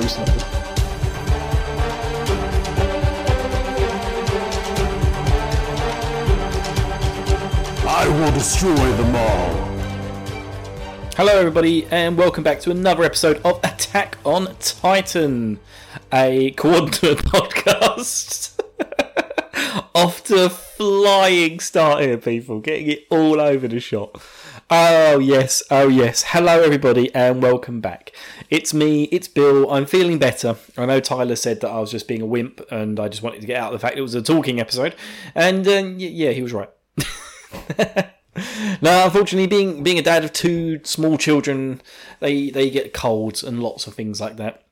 recently. I will destroy them all. Hello, everybody, and welcome back to another episode of Attack on Titan, a coordinate podcast. Off to a flying start here, people, getting it all over the shop. Oh, yes, oh, yes. Hello, everybody, and welcome back. It's me, it's Bill. I'm feeling better. I know Tyler said that I was just being a wimp, and I just wanted to get out of the fact it was a talking episode, and uh, yeah, he was right. now, unfortunately, being being a dad of two small children, they they get colds and lots of things like that.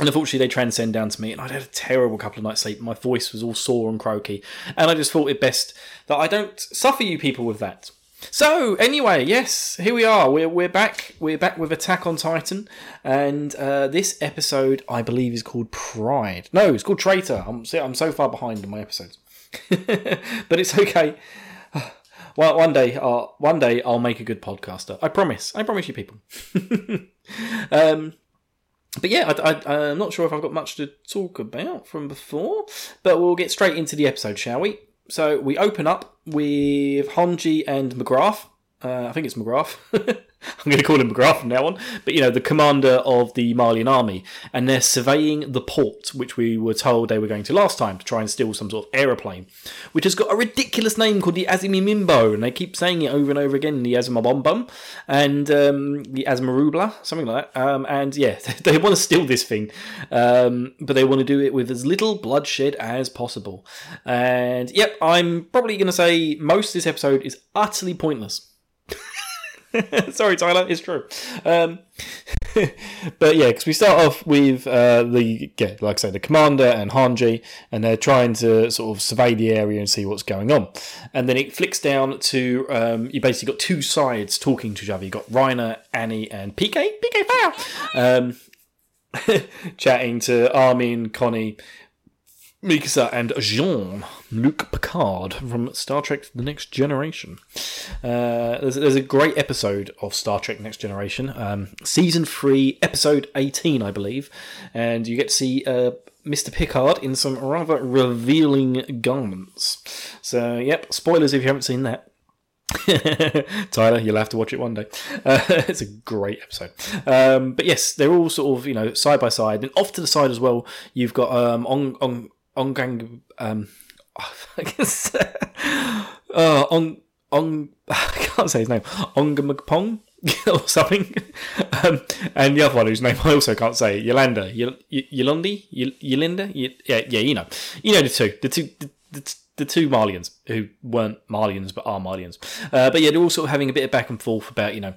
And unfortunately, they transcend down to me, and I'd had a terrible couple of nights sleep. My voice was all sore and croaky, and I just thought it best that I don't suffer you people with that. So anyway, yes, here we are. We're we're back. We're back with Attack on Titan, and uh, this episode I believe is called Pride. No, it's called Traitor. I'm I'm so far behind in my episodes, but it's okay. Well, one day, uh, one day I'll make a good podcaster. I promise. I promise you, people. um, but yeah, I, am not sure if I've got much to talk about from before, but we'll get straight into the episode, shall we? So we open up with Honji and McGrath. Uh, I think it's McGrath. I'm going to call him McGrath from now on. But you know, the commander of the Marleyan army, and they're surveying the port, which we were told they were going to last time to try and steal some sort of aeroplane, which has got a ridiculous name called the Azimimimbo, and they keep saying it over and over again, the Azimabombum and um, the Azmarubla, something like that. Um, and yeah, they want to steal this thing, um, but they want to do it with as little bloodshed as possible. And yep, I'm probably going to say most of this episode is utterly pointless. Sorry, Tyler, it's true. Um, but yeah, because we start off with uh, the yeah, like I say, the commander and Hanji, and they're trying to sort of survey the area and see what's going on. And then it flicks down to um, you basically got two sides talking to each other. You got Reiner, Annie, and PK, PK Fire, um, chatting to Armin, Connie, Mikasa and Jean Luc Picard from Star Trek The Next Generation. Uh, there's, there's, a great episode of Star Trek Next Generation, um, season 3, episode 18, I believe, and you get to see uh, Mr. Picard in some rather revealing garments. So, yep, spoilers if you haven't seen that. Tyler, you'll have to watch it one day. Uh, it's a great episode. Um, but yes, they're all sort of you know side by side, and off to the side as well. You've got um, on on Ongang, um, uh, on on I can't say his name, Ongamagpong or something, um, and the other one whose name I also can't say, Yolanda, y- y- Yolandi, y- Yolinda, y- yeah, yeah, you know, you know the two, the two, the, the, the two Marleyans who weren't Marleyans but are Marleyans, uh, but yeah, they're all sort of having a bit of back and forth about you know.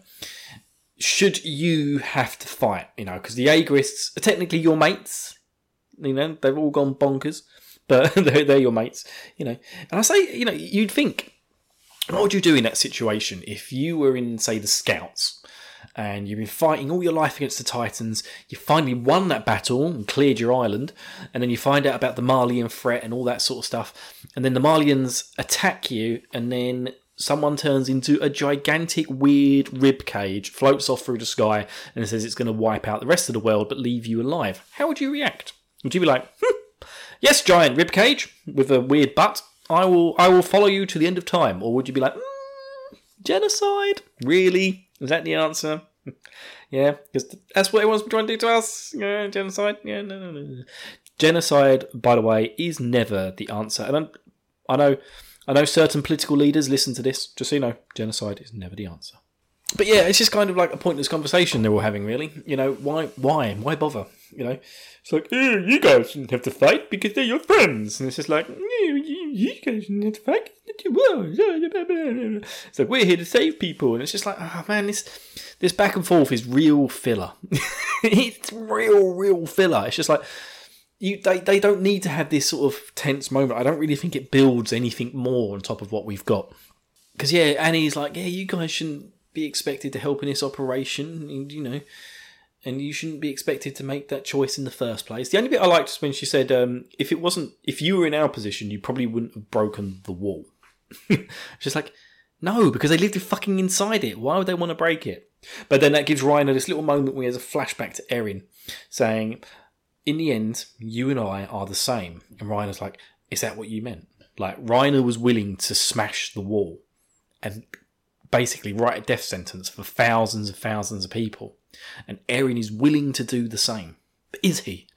Should you have to fight, you know, because the Yeagerists are technically your mates, you know, they've all gone bonkers, but they're, they're your mates. You know, and I say, you know, you'd think, what would you do in that situation if you were in, say, the Scouts? and you've been fighting all your life against the Titans. You finally won that battle and cleared your island, and then you find out about the Marleyan threat and all that sort of stuff. And then the Marleyans attack you, and then someone turns into a gigantic, weird rib cage, floats off through the sky, and says it's going to wipe out the rest of the world but leave you alive. How would you react? Would you be like, hmm, yes, giant ribcage with a weird butt, I will, I will follow you to the end of time, or would you be like, mm, genocide? Really? Is that the answer? yeah, because that's what everyone's trying to do to us. Yeah, genocide. Yeah, no, no, no. Genocide, by the way, is never the answer. And I'm, I know, I know certain political leaders listen to this. Just so you know, genocide is never the answer. But yeah, it's just kind of like a pointless conversation they're all having, really. You know, why, why, why bother? You know, it's like, oh, you guys shouldn't have to fight because they're your friends. And it's just like, you, you, you guys shouldn't have to fight. It's like, we're here to save people. And it's just like, oh man, this this back and forth is real filler. it's real, real filler. It's just like, you they, they don't need to have this sort of tense moment. I don't really think it builds anything more on top of what we've got. Because, yeah, Annie's like, yeah, you guys shouldn't be expected to help in this operation. You know, and you shouldn't be expected to make that choice in the first place. The only bit I liked was when she said, um, "If it wasn't, if you were in our position, you probably wouldn't have broken the wall." She's like, "No, because they lived fucking inside it. Why would they want to break it?" But then that gives Reiner this little moment where he has a flashback to Eren, saying, in the end, you and I are the same. And Reiner's like, is that what you meant? Like, Reiner was willing to smash the wall and basically write a death sentence for thousands and thousands of people. And Eren is willing to do the same. But is he?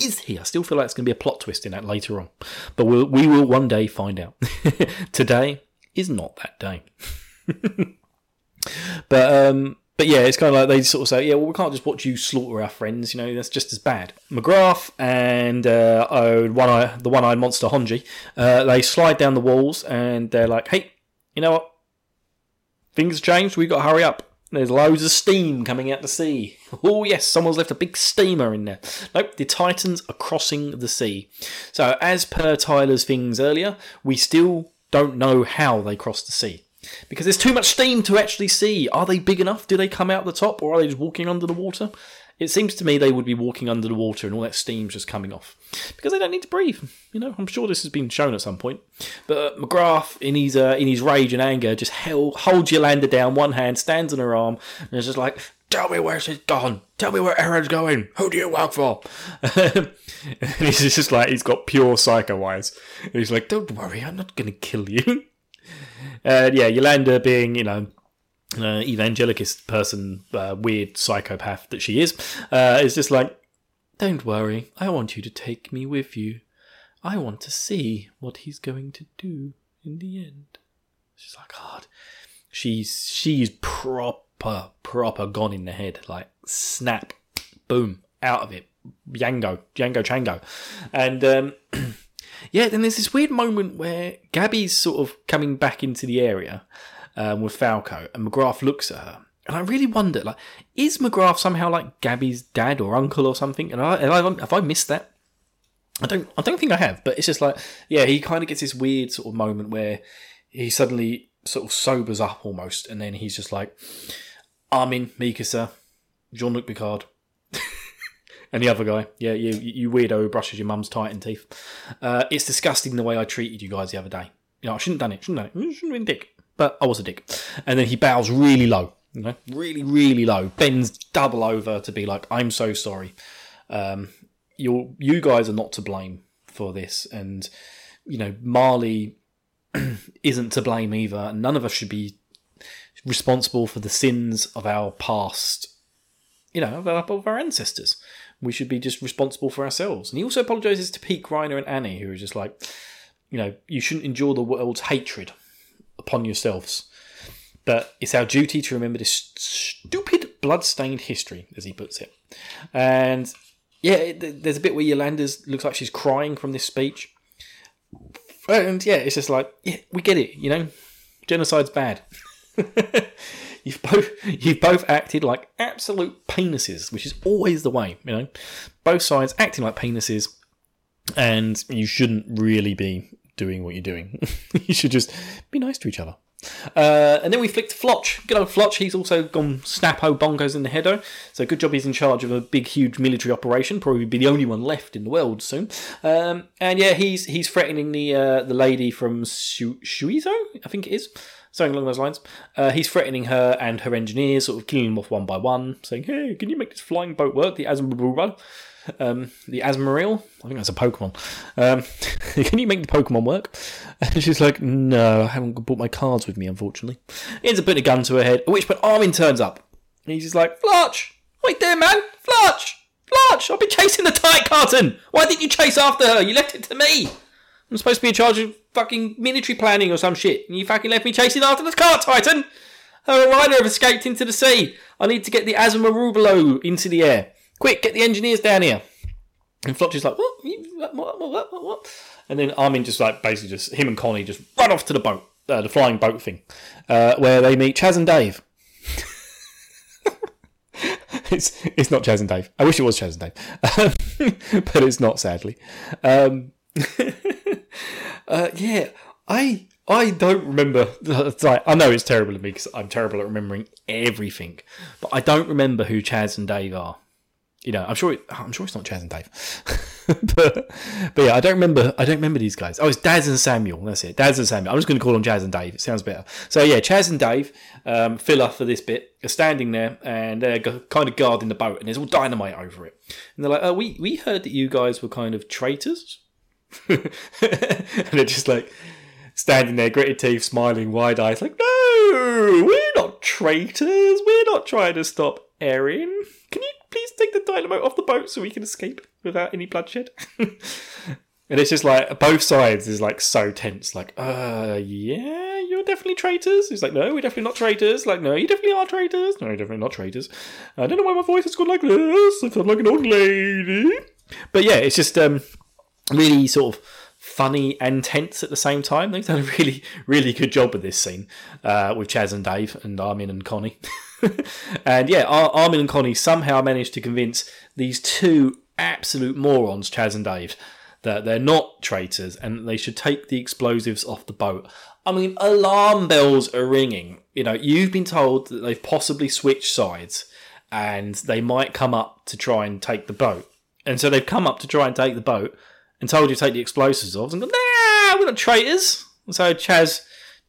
Is he? I still feel like it's going to be a plot twist in that later on. But we'll, we will one day find out. Today is not that day. but um, but yeah, it's kind of like they sort of say, yeah, well, we can't just watch you slaughter our friends. You know, that's just as bad. McGrath and uh, oh, one eye, the one-eyed monster Honji, uh, they slide down the walls and they're like, hey, you know what? Things changed. We've got to hurry up. There's loads of steam coming out the sea. Oh yes, someone's left a big steamer in there. Nope, the Titans are crossing the sea. So as per Tyler's things earlier, we still don't know how they crossed the sea because there's too much steam to actually see. Are they big enough? Do they come out the top, or are they just walking under the water? It seems to me they would be walking under the water and all that steam's just coming off because they don't need to breathe. You know, I'm sure this has been shown at some point. But uh, McGrath, in his uh, in his rage and anger, just held, holds Yolanda down, one hand, stands on her arm, and is just like, "Tell me where she's gone. Tell me where Eren's going. Who do you work for?" and he's just like he's got pure psycho eyes. And he's like, "Don't worry, I'm not going to kill you." And yeah, Yolanda being, you know, uh, evangelicist person, uh, weird psychopath that she is, uh, is just like, don't worry, I want you to take me with you. I want to see what he's going to do in the end. She's like, God, she's she's proper proper gone in the head, like snap, boom, out of it, Django, Django Chango, and um, yeah, then there's this weird moment where Gabby's sort of coming back into the area um, with Falco, and McGrath looks at her. And I really wonder, like, is McGrath somehow like Gabby's dad or uncle or something? And I, I have I missed that? I don't, I don't think I have. But it's just like, yeah, he kind of gets this weird sort of moment where he suddenly sort of sobers up almost, and then he's just like, Armin, Mikasa, Jean Luc Picard, and the other guy, yeah, you you weirdo who brushes your mum's titan teeth. Uh, it's disgusting the way I treated you guys the other day. You know, I shouldn't have done it. Shouldn't have done it. Shouldn't have been dick. But I was a dick. And then he bows really low. You know, really, really low. Bends double over to be like, "I'm so sorry. Um, you you guys are not to blame for this." And you know, Marley isn't to blame either. None of us should be responsible for the sins of our past. You know, of our, of our ancestors we should be just responsible for ourselves. And he also apologizes to Pete Reiner, and Annie, who are just like, you know, you shouldn't endure the world's hatred upon yourselves. But it's our duty to remember this stupid blood-stained history, as he puts it. And yeah, there's a bit where Yolanda looks like she's crying from this speech. And yeah, it's just like, yeah, we get it, you know, genocide's bad. You've both you've both acted like absolute penises, which is always the way, you know. Both sides acting like penises, and you shouldn't really be doing what you're doing. you should just be nice to each other. Uh, and then we flicked Floch. Good old Floch. He's also gone snapo bongos in the header. So good job he's in charge of a big, huge military operation. Probably be the only one left in the world soon. Um, and yeah, he's he's threatening the uh, the lady from Shuizo, I think it is something along those lines. Uh, he's threatening her and her engineers, sort of killing them off one by one, saying, "Hey, can you make this flying boat work?" The Azumarill, um, the Azumarill. I think that's a Pokemon. Um, can you make the Pokemon work? And she's like, "No, I haven't brought my cards with me, unfortunately." He ends up putting a gun to her head. At which point Armin turns up. And he's just like, "Floch, wait there, man, Floch." Floch, I've been chasing the tight carton. Why didn't you chase after her? You left it to me. I'm supposed to be in charge of fucking military planning or some shit, and you fucking left me chasing after the car titan. Her rider have escaped into the sea. I need to get the Azumarill into the air. Quick, get the engineers down here. And Floch is like, what? What, what, what, what, what? And then Armin just like, basically just, him and Connie just run off to the boat, uh, the flying boat thing, uh, where they meet Chaz and Dave. it's it's not Chaz and Dave. I wish it was Chaz and Dave, but it's not, sadly. Um, uh, yeah, I I don't remember. Like, I know it's terrible of me because I'm terrible at remembering everything, but I don't remember who Chaz and Dave are. You know, I'm sure. It, I'm sure it's not Chaz and Dave, but but yeah, I don't remember. I don't remember these guys. Oh, it's Daz and Samuel. That's it. Daz and Samuel. I'm just going to call them Chaz and Dave. It sounds better. So yeah, Chaz and Dave, um, filler for this bit, are standing there and they're kind of guarding the boat, and there's all dynamite over it. And they're like, "Oh, we we heard that you guys were kind of traitors," and they're just like standing there, gritted teeth, smiling, wide eyes, like, "No, we're not traitors. We're not trying to stop Eren. Can you please take the dynamo off the boat so we can escape without any bloodshed?" and it's just like both sides is like so tense. Like, uh, yeah, you're definitely traitors. He's like, no, we're definitely not traitors. Like, no, you definitely are traitors. No, you're definitely not traitors. I don't know why my voice has gone like this. I sound like an old lady. But yeah, it's just um really sort of funny and tense at the same time. They've done a really, really good job with this scene uh, with Chaz and Dave and Armin and Connie. and yeah, Ar- Armin and Connie somehow managed to convince these two absolute morons, Chaz and Dave, that they're not traitors and they should take the explosives off the boat. I mean, alarm bells are ringing. You know, you've been told that they've possibly switched sides and they might come up to try and take the boat. And so they've come up to try and take the boat and told you to take the explosives off and go, nah, we're not traitors. And so Chaz,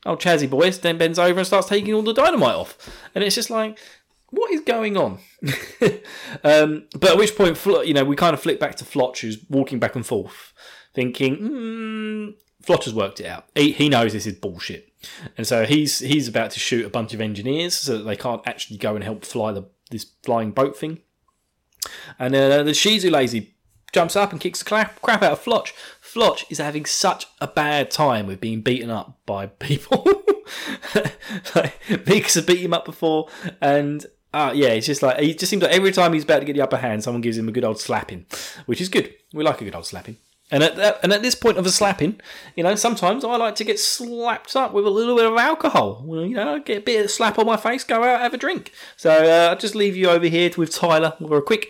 oh Chazzy boy, then bends over and starts taking all the dynamite off. And it's just like, what is going on? um, but at which point, you know, we kind of flip back to Floch, who's walking back and forth, thinking, hmm, Floch has worked it out. He, he knows this is bullshit. And so he's he's about to shoot a bunch of engineers so that they can't actually go and help fly the this flying boat thing. And uh, the Shih-Tzu lazy jumps up and kicks the crap, crap out of Floch. Floch is having such a bad time with being beaten up by people. like, Meeks have beat him up before, and uh, yeah, it's just like he just seems like every time he's about to get the upper hand, someone gives him a good old slapping, which is good. We like a good old slapping. And at that, and at this point of a slapping, you know, sometimes I like to get slapped up with a little bit of alcohol. Well, you know, get a bit of slap on my face, go out, have a drink. So uh, I'll just leave you over here with Tyler for a quick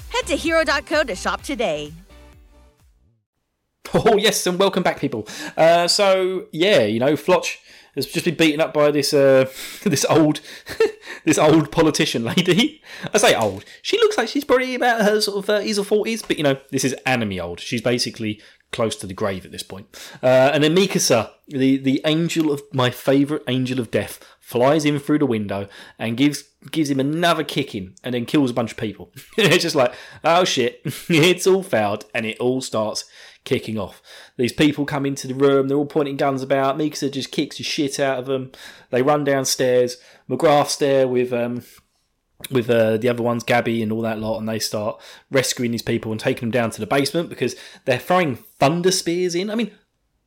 Head to hero.co to shop today. Oh yes, and welcome back, people. Uh, so yeah, you know, Floch has just been beaten up by this uh, this old this old politician lady. I say old. She looks like she's probably about her sort of thirties or forties, but you know, this is enemy old. She's basically close to the grave at this point. Uh, and then Mikasa, the the angel of my favourite angel of death, flies in through the window and gives gives him another kicking and then kills a bunch of people. it's just like, oh shit, it's all fouled, and it all starts kicking off. These people come into the room, they're all pointing guns about. Mikasa just kicks the shit out of them. They run downstairs. McGrath's there with um, with uh, the other ones, Gabby and all that lot, and they start rescuing these people and taking them down to the basement because they're throwing thunder spears in. I mean,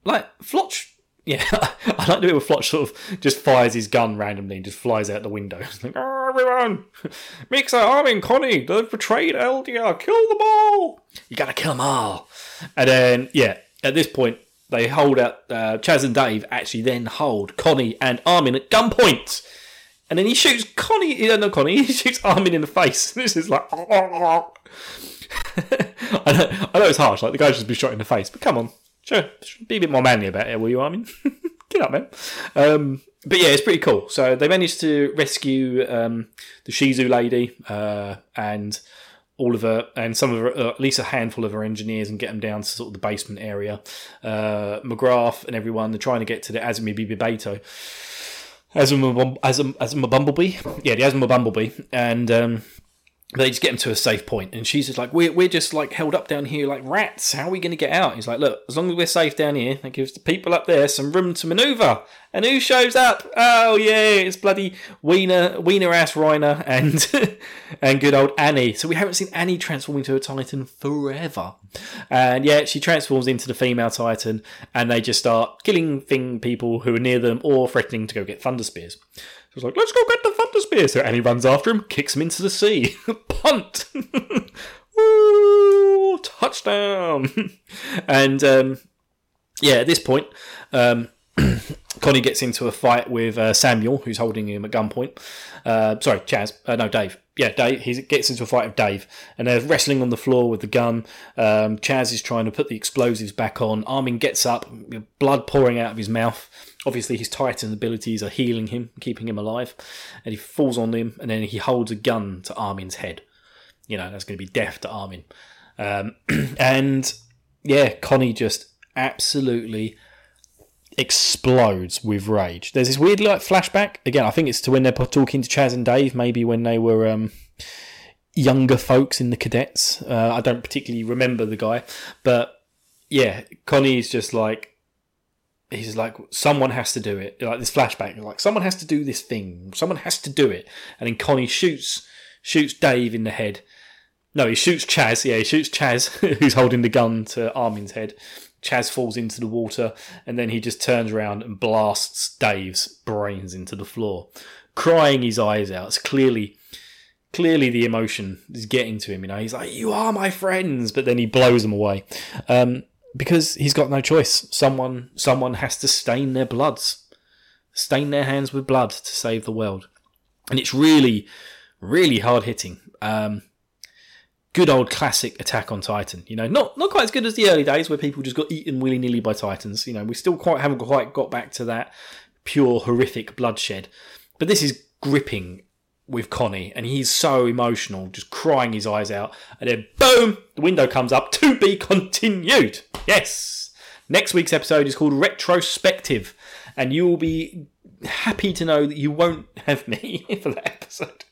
like Floch. Yeah, I like the bit where Floch sort of just fires his gun randomly and just flies out the window. Like, oh, everyone, Mixer, Armin, Connie, they've betrayed Eldia, kill them all. You gotta kill them all. And then, yeah, at this point, they hold out, uh, Chaz and Dave actually then hold Connie and Armin at gunpoint and then he shoots Connie. No, Connie. He shoots Armin in the face. This is like. I know, I know it's harsh. Like the guy just be shot in the face, but come on, sure, be a bit more manly about it, will you, Armin? Get up, man. Um, but yeah, it's pretty cool. So they managed to rescue um, the Shih-Tzu lady uh, and all of her, and some of her, uh, at least a handful of her engineers, and get them down to sort of the basement area. Uh, McGrath and everyone, they're trying to get to the Azumi Bibibeto Azuma, Azuma, Azuma Bumblebee. Yeah, the Azuma Bumblebee. And um, they just get him to a safe point, and she's just like, "We're we're just like held up down here like rats. How are we going to get out?" He's like, "Look, as long as we're safe down here, that gives the people up there some room to manoeuvre." And who shows up? Oh yeah, it's bloody Wiener Wiener ass Reiner and and good old Annie. So we haven't seen Annie transform into a Titan forever, and yeah, she transforms into the female Titan, and they just start killing thing people who are near them or threatening to go get thunder spears. So it's like, let's go get the thunder spear. So Annie runs after him, kicks him into the sea. Punt. touchdown! and um, yeah, at this point, um, Connie gets into a fight with uh, Samuel, who's holding him at gunpoint. Uh, sorry, Chaz. Uh, no, Dave. Yeah, Dave. He gets into a fight with Dave, and they're wrestling on the floor with the gun. Um, Chaz is trying to put the explosives back on. Armin gets up, blood pouring out of his mouth. Obviously, his Titan abilities are healing him, keeping him alive. And he falls on him, and then he holds a gun to Armin's head. You know, that's going to be death to Armin. Um, and yeah, Connie just absolutely explodes with rage. There's this weird like flashback. Again, I think it's to when they're talking to Chaz and Dave, maybe when they were um, younger folks in the cadets. Uh, I don't particularly remember the guy, but yeah, Connie's just like he's like someone has to do it. Like this flashback, like someone has to do this thing. Someone has to do it, and then Connie shoots shoots Dave in the head. No, he shoots Chaz. Yeah, he shoots Chaz, who's holding the gun to Armin's head, Chaz falls into the water, and then he just turns around and blasts Dave's brains into the floor, crying his eyes out. It's clearly, clearly the emotion is getting to him. You know, he's like, "You are my friends," but then he blows them away um, because he's got no choice. Someone, someone has to stain their bloods, stain their hands with blood to save the world, and it's really, really hard hitting. Um, good old classic Attack on Titan. You know, not not quite as good as the early days where people just got eaten willy nilly by Titans. You know, we still quite haven't quite got back to that pure horrific bloodshed. But this is gripping with Connie, and he's so emotional, just crying his eyes out. And then, boom, the window comes up to be continued. Yes. Next week's episode is called Retrospective, and you will be happy to know that you won't have me for that episode.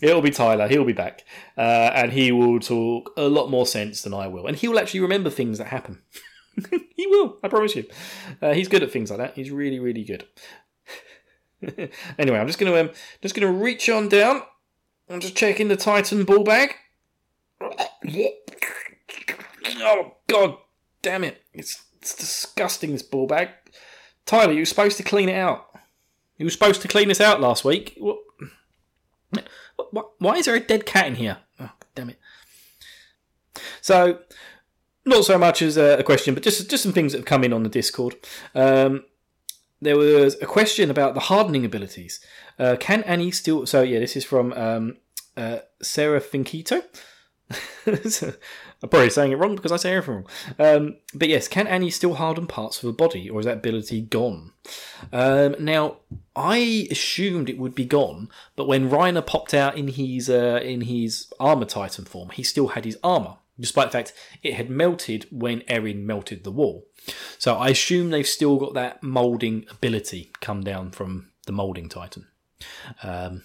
It'll be Tyler. He'll be back, uh, and he will talk a lot more sense than I will, and he will actually remember things that happen. he will. I promise you. Uh, he's good at things like that. He's really, really good. anyway, I'm just gonna um, just gonna reach on down. I'm just checking the Titan ball bag. Oh God, damn it! It's it's disgusting. This ball bag. Tyler, you were supposed to clean it out. You were supposed to clean this out last week. What? Why is there a dead cat in here? Oh, damn it. So, not so much as a question, but just just some things that have come in on the Discord. Um, there was a question about the hardening abilities. Uh, can Annie still? So yeah, this is from um, uh, Sarah Finkito. I'm probably saying it wrong because I say everything wrong. Um, but yes, can Annie still harden parts of her body, or is that ability gone? Um, now, I assumed it would be gone, but when Reiner popped out in his uh, in his armor titan form, he still had his armor, despite the fact it had melted when Eren melted the wall. So I assume they've still got that molding ability come down from the molding titan. Um,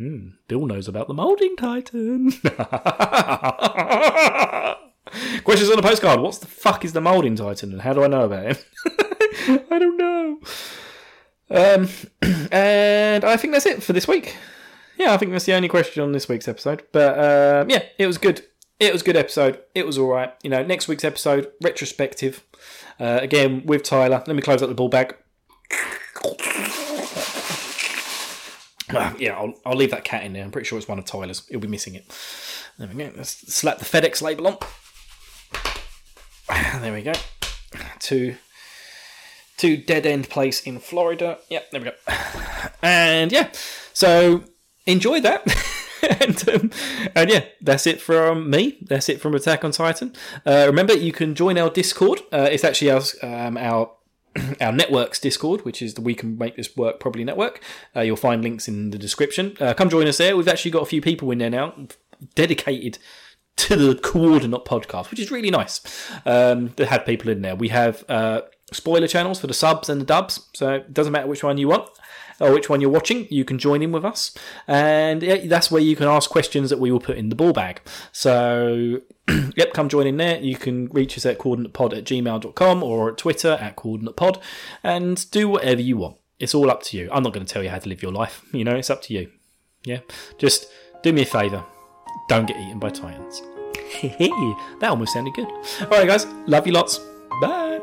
Hmm, Bill knows about the molding titan. Questions on a postcard. What's the fuck is the molding titan, and how do I know about him? I don't know. Um, and I think that's it for this week. Yeah, I think that's the only question on this week's episode. But um, yeah, it was good. It was a good episode. It was all right. You know, next week's episode retrospective. Uh, again with Tyler. Let me close up the ball bag. Yeah, I'll, I'll leave that cat in there. I'm pretty sure it's one of Tyler's. He'll be missing it. There we go. Let's slap the FedEx label on. There we go. To to dead end place in Florida. Yeah, there we go. And yeah, so enjoy that. and um, and yeah, that's it from me. That's it from Attack on Titan. Uh, remember, you can join our Discord. Uh, it's actually our um, our our network's Discord, which is the We Can Make This Work Probably network. Uh, you'll find links in the description. Uh, come join us there. We've actually got a few people in there now dedicated to the Coordinate podcast, which is really nice. Um, that had people in there. We have uh, spoiler channels for the subs and the dubs, so it doesn't matter which one you want or which one you're watching, you can join in with us. And yeah, that's where you can ask questions that we will put in the ball bag. So, yep, come join in there. You can reach us at coordinatepod at gmail.com or at Twitter at coordinatepod and do whatever you want. It's all up to you. I'm not going to tell you how to live your life. You know, it's up to you. Yeah? Just do me a favour. Don't get eaten by titans. that almost sounded good. Alright, guys. Love you lots. Bye.